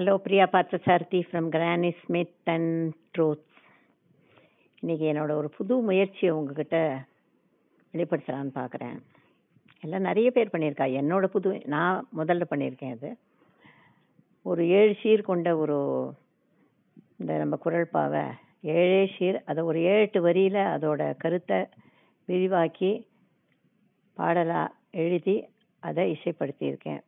Hello Priya Parthasarathy from granny smith and truths இன்னைக்கு என்னோட ஒரு புது முயற்சியை உங்ககிட்ட வெளிப்படுத்தலான்னு பார்க்குறேன். எல்லாம் நிறைய பேர் பண்ணியிருக்கா. என்னோடய புது நான் முதல்ல பண்ணியிருக்கேன் அது. ஒரு ஏழு சீர் கொண்ட ஒரு இந்த நம்ம குரல் பாவை ஏழே சீர் அதை ஒரு ஏழு எட்டு வரியில் அதோட கருத்தை விரிவாக்கி பாடலாக எழுதி அதை இசைப்படுத்தியிருக்கேன்.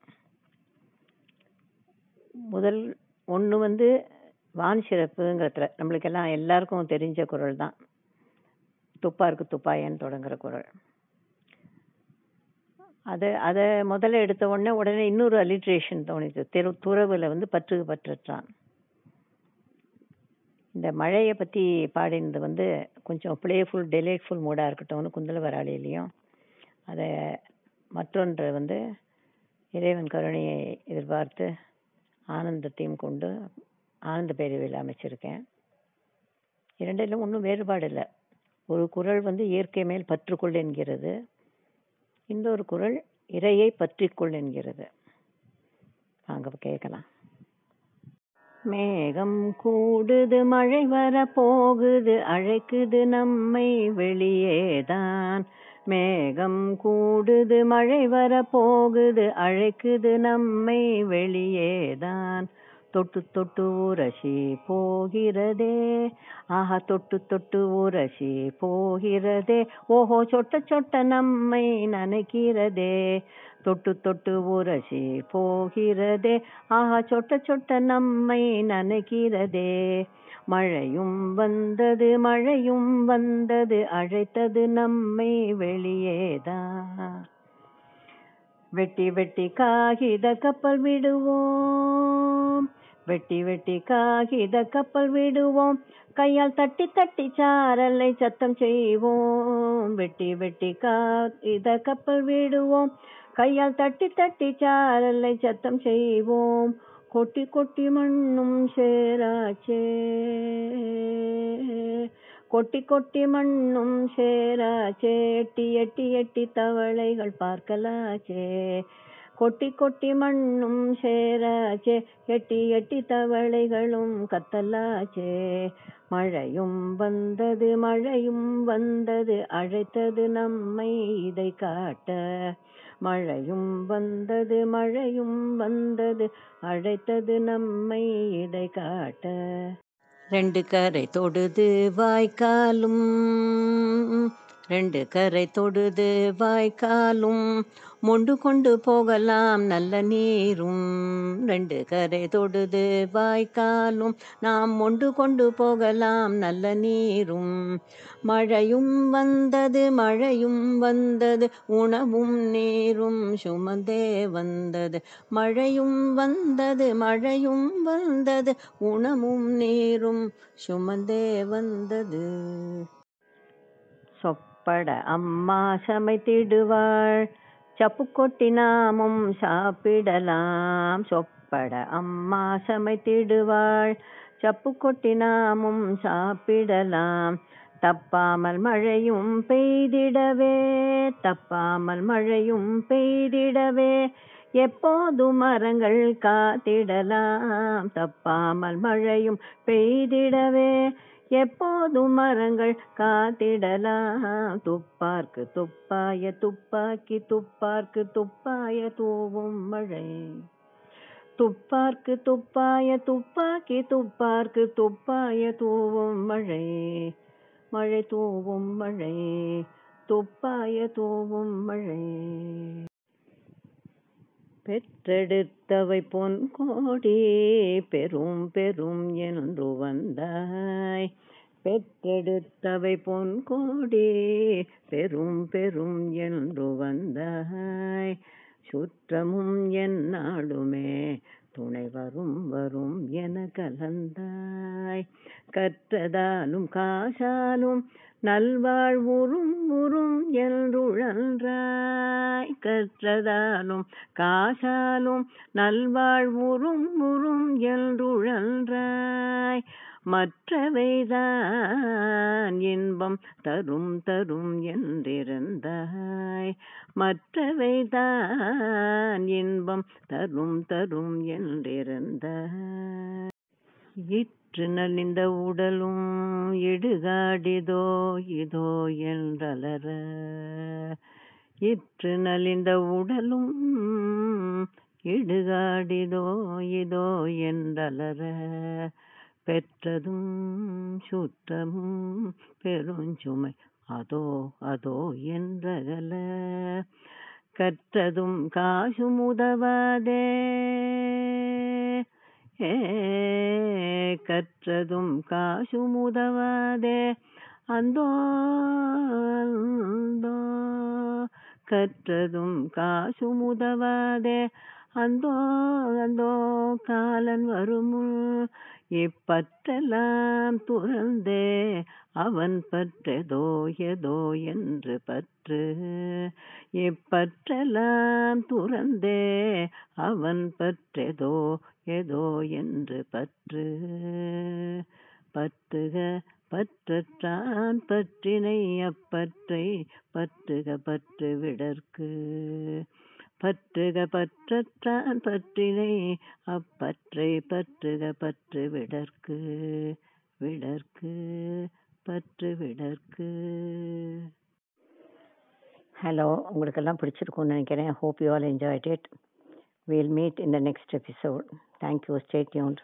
முதல் ஒன்று வந்து வான் சிறப்புங்கிறதுல. நம்மளுக்கெல்லாம் எல்லாருக்கும் தெரிஞ்ச குரல் தான். துப்பாருக்கு துப்பாயன்னு தொடங்குற குரல். அதை அதை முதல்ல எடுத்த உடனே உடனே இன்னொரு அலிட்ரேஷன் தோணுது தெரு துறவில் வந்து பற்று பற்றற்றான். இந்த மழையை பற்றி பாடினது வந்து கொஞ்சம் பிளேஃபுல் டெலேட்ஃபுல் மூடாக இருக்கட்டும்னு குந்தல வராளிலையும் அதை மற்றொன்று வந்து இறைவன் கருணையை எதிர்பார்த்து ஆனந்தத்தையும் கொண்டு ஆனந்த பேரவையில் அமைச்சிருக்கேன். இரண்டிலும் ஒன்றும் வேறுபாடு இல்லை. ஒரு குரல் வந்து இயற்கை மேல் பற்றுக்கொள் என்கிறது. இந்த ஒரு குரல் இறையை பற்றிக்கொள் என்கிறது. வாங்க கேட்கலாம். மேகம் கூடுது மழை வர போகுது அழைக்குது நம்மை வெளியேதான். மேகம் கூடுது மழை வர போகுது அழைக்குது நம்மை வெளியேதான். தொட்டு தொட்டு உரசி போகிறதே ஆஹா தொட்டு தொட்டு உரசி போகிறதே. ஓஹோ சொட்ட சொட்ட நம்மை நனைக்கிறதே தொட்டு தொட்டு உரசி போகிறதே ஆஹா சொட்ட சொட்ட நம்மை நனைக்கிறதே. மழையும் வந்தது மழையும் வந்தது அழைத்தது நம்மை வெளியேதான் வெட்டி வெட்டி காகித கப்பல் விடுவோம். வெட்டி வெட்டி காகித கப்பல் விடுவோம். கையால் தட்டி தட்டி சாரலை சத்தம் செய்வோம். வெட்டி வெட்டி காகித கப்பல் விடுவோம். கையால் தட்டி தட்டி சாரலை சத்தம் செய்வோம். கொட்டி கொட்டி மண்ணும் சேராச்சே. கொட்டி கொட்டி மண்ணும் சேராச்சே. எட்டி எட்டி எட்டி தவளைகள் பார்க்கலாச்சே. கொட்டி கொட்டி மண்ணும் சேராச்சே. எட்டி எட்டி தவளைகளும் கத்தலாச்சே. மழையும் வந்தது மழையும் வந்தது. அழைத்தது நம்மை இதை காட்ட. மழையும் வந்தது மழையும் வந்தது அழைத்தது நம்மை இடை காட்ட. ரெண்டு கரை தொடுது வாய்க்காலும் ரெண்டு கரை தொடுது வாய்க்காலும் மொண்டு கொண்டு போகலாம் நல்ல நீரும். ரெண்டு கரை தொடுது வாய்க்காலும் நாம் மொண்டு கொண்டு போகலாம் நல்ல நீரும். மழையும் வந்தது மழையும் வந்தது உணவும் நீரும் சுமந்தே வந்தது. மழையும் வந்தது மழையும் வந்தது உணவும் நீரும் சுமந்தே வந்தது. சொப்பட அம்மா சமைத்திடுவாள். சப்பு கொட்டி நாமும் சாப்பிடலாம். சொப்பட அம்மா சமைத்திடுவாள். சப்பு கொட்டி நாமும் சாப்பிடலாம். தப்பாமல் மழையும் பெய்திடவே தப்பாமல் மழையும் பெய்திடவே. எப்போது மரங்கள் காத்திடலாம். தப்பாமல் மழையும் பெய்திடவே. எப்போதும் மரங்கள் காத்திடலாம். துப்பார்க்கு துப்பாய துப்பாக்கி துப்பார்க்கு துப்பாய தூவும் மழை. துப்பார்க்கு துப்பாய துப்பாக்கி துப்பார்க்கு துப்பாய தூவும் மழை. மழை தூவும் மழை துப்பாய தூவும் மழை. பெற்றெடுத்தவை பொன் கோடி பெரும் பெரும் என்று வந்தாய். பெற்றெடுத்தவை பொன் கோடி பெரும் பெரும் என்று வந்தாய். சுற்றமும் என் நாடுமே துணை வரும் வரும் என கலந்தாய். கற்றதாலும் காசாலும் நல்வாழ்வுறும் உறும் என்றுழன்றாய். கற்றதாலும் காசாலும் நல்வாழ்வுறும் உறும் என்றுழன்றாய். மற்றவைதான் இன்பம் தரும் தரும் என்றிருந்தாய். மற்றவைதான் இன்பம் தரும் தரும் என்றிருந்தாய். இற்று நலிந்த உடலும் இடுகாடிதோ இதோ என்றலர இற்று நலிந்த உடலும் இடுகாடிதோ இதோ என்றலர பெற்றதும் சுற்றமும் பெருஞ்சுமை அதோ அதோ என்றகல கற்றதும் காசும் உதவாதே. கற்றதும் காசும் உதவாதே அந்தோ அந்தோ கற்றதும் காசும் உதவாதே அந்தோ அந்தோ காலன் வருமுன் இப்பற்றெல்லாம் துறந்தே. அவன் பற்றதோ எதோ என்று பற்று. இப்பற்றெல்லாம் துறந்தே அவன் பற்றதோ எதோ என்று பற்று. பற்றுக பற்றற்றான் பற்றினை அப்பற்றை பற்றுக பற்று விடற்கு பற்றுக பற்றற்றான் பற்றினை அப்பற்றை பற்றுக பற்று விடற்கு விடற்கு. பற்று விடற்கு ஹலோ உங்களுக்கெல்லாம் பிடிச்சிருக்கும்னு நினைக்கிறேன். Hope you all enjoyed it we'll meet in the next episode thank you stay tuned